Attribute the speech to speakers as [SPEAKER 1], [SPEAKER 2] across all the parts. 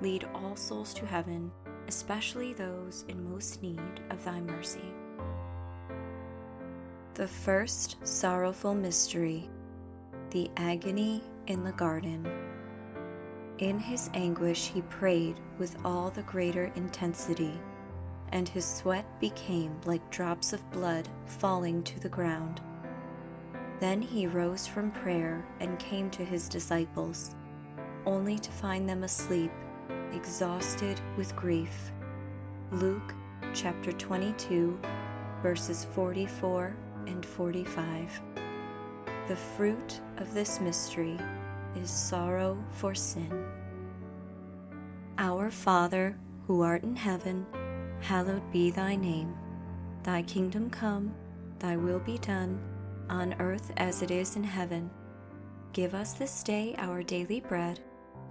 [SPEAKER 1] lead all souls to heaven, especially those in most need of thy mercy. The first sorrowful mystery, the agony in the garden. In his anguish, he prayed with all the greater intensity, and his sweat became like drops of blood falling to the ground. Then he rose from prayer and came to his disciples, only to find them asleep, exhausted with grief. Luke chapter 22, verses 44 and 45. The fruit of this mystery is sorrow for sin. Our Father, who art in heaven, hallowed be thy name. Thy kingdom come, thy will be done, on earth as it is in heaven. Give us this day our daily bread,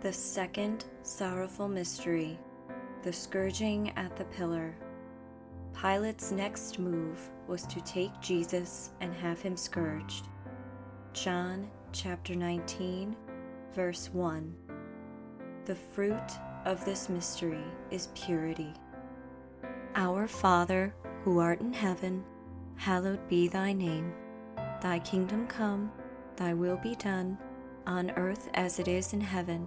[SPEAKER 1] The second sorrowful mystery, the scourging at the pillar. Pilate's next move was to take Jesus and have him scourged. John chapter 19, verse 1. The fruit of this mystery is purity. Our Father, who art in heaven, hallowed be thy name. Thy kingdom come, thy will be done, on earth as it is in heaven.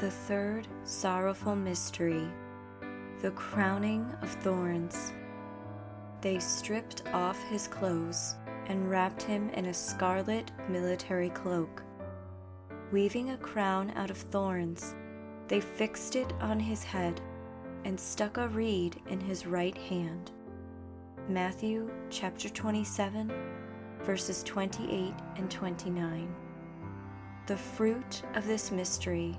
[SPEAKER 1] The third sorrowful mystery, the crowning of thorns. They stripped off his clothes and wrapped him in a scarlet military cloak. Weaving a crown out of thorns, they fixed it on his head and stuck a reed in his right hand. Matthew chapter 27, verses 28 and 29. The fruit of this mystery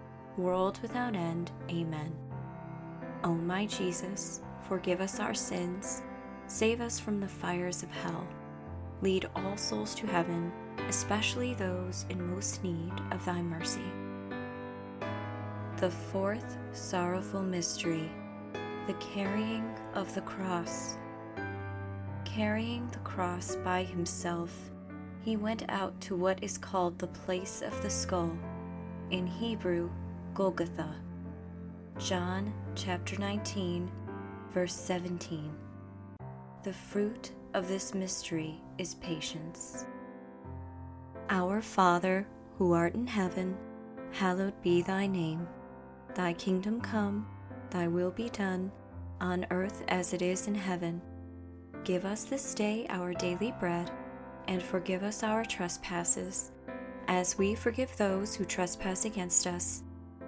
[SPEAKER 1] world without end. Amen. O my Jesus, forgive us our sins, save us from the fires of hell, lead all souls to heaven, especially those in most need of thy mercy. The fourth sorrowful mystery, the carrying of the cross. Carrying the cross by himself, he went out to what is called the place of the skull, in Hebrew, Golgotha. John chapter 19, verse 17. The fruit of this mystery is patience. Our Father, who art in heaven, hallowed be thy name. Thy kingdom come, thy will be done, on earth as it is in heaven. Give us this day our daily bread, and forgive us our trespasses, as we forgive those who trespass against us.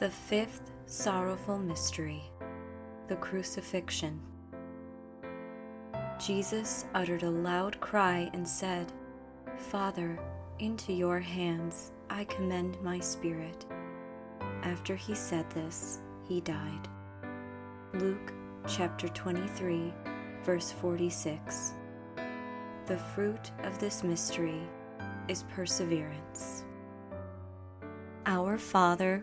[SPEAKER 1] The fifth sorrowful mystery, the crucifixion. Jesus uttered a loud cry and said, Father, into your hands I commend my spirit. After he said this, he died. Luke chapter 23 verse 46. The fruit of this mystery is perseverance. Our Father,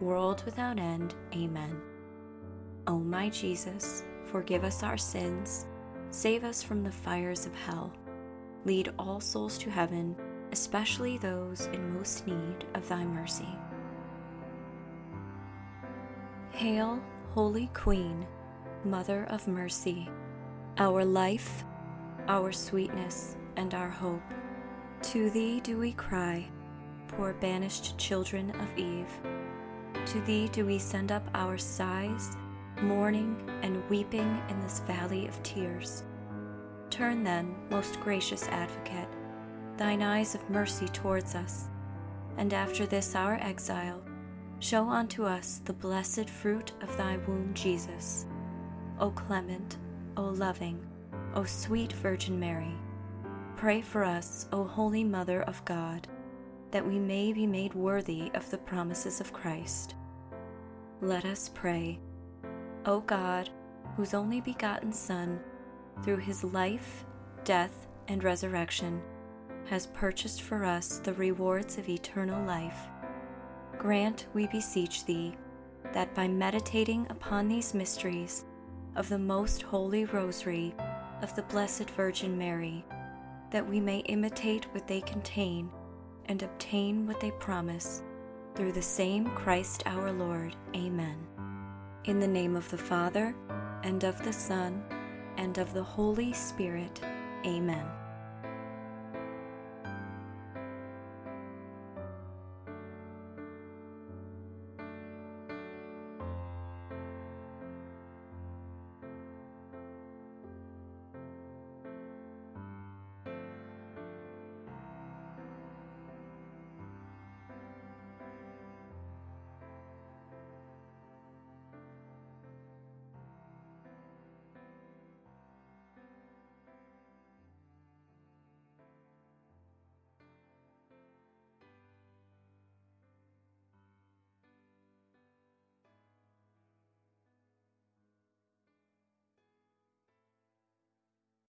[SPEAKER 1] world without end. Amen. O my Jesus, forgive us our sins, save us from the fires of hell, lead all souls to heaven, especially those in most need of thy mercy. Hail, Holy Queen, Mother of Mercy, our life, our sweetness, and our hope. To thee do we cry, poor banished children of Eve. To thee do we send up our sighs, mourning and weeping in this valley of tears. Turn then, most gracious advocate, thine eyes of mercy towards us, and after this our exile, show unto us the blessed fruit of thy womb, Jesus. O clement, O loving, O sweet Virgin Mary, pray for us, O Holy Mother of God that we may be made worthy of the promises of Christ. Let us pray. O God, whose only begotten Son, through his life, death, and resurrection, has purchased for us the rewards of eternal life, grant, we beseech thee, that by meditating upon these mysteries of the most holy rosary of the Blessed Virgin Mary, that we may imitate what they contain and obtain what they promise. Through the same Christ our Lord. Amen. In the name of the Father, and of the Son, and of the Holy Spirit. Amen.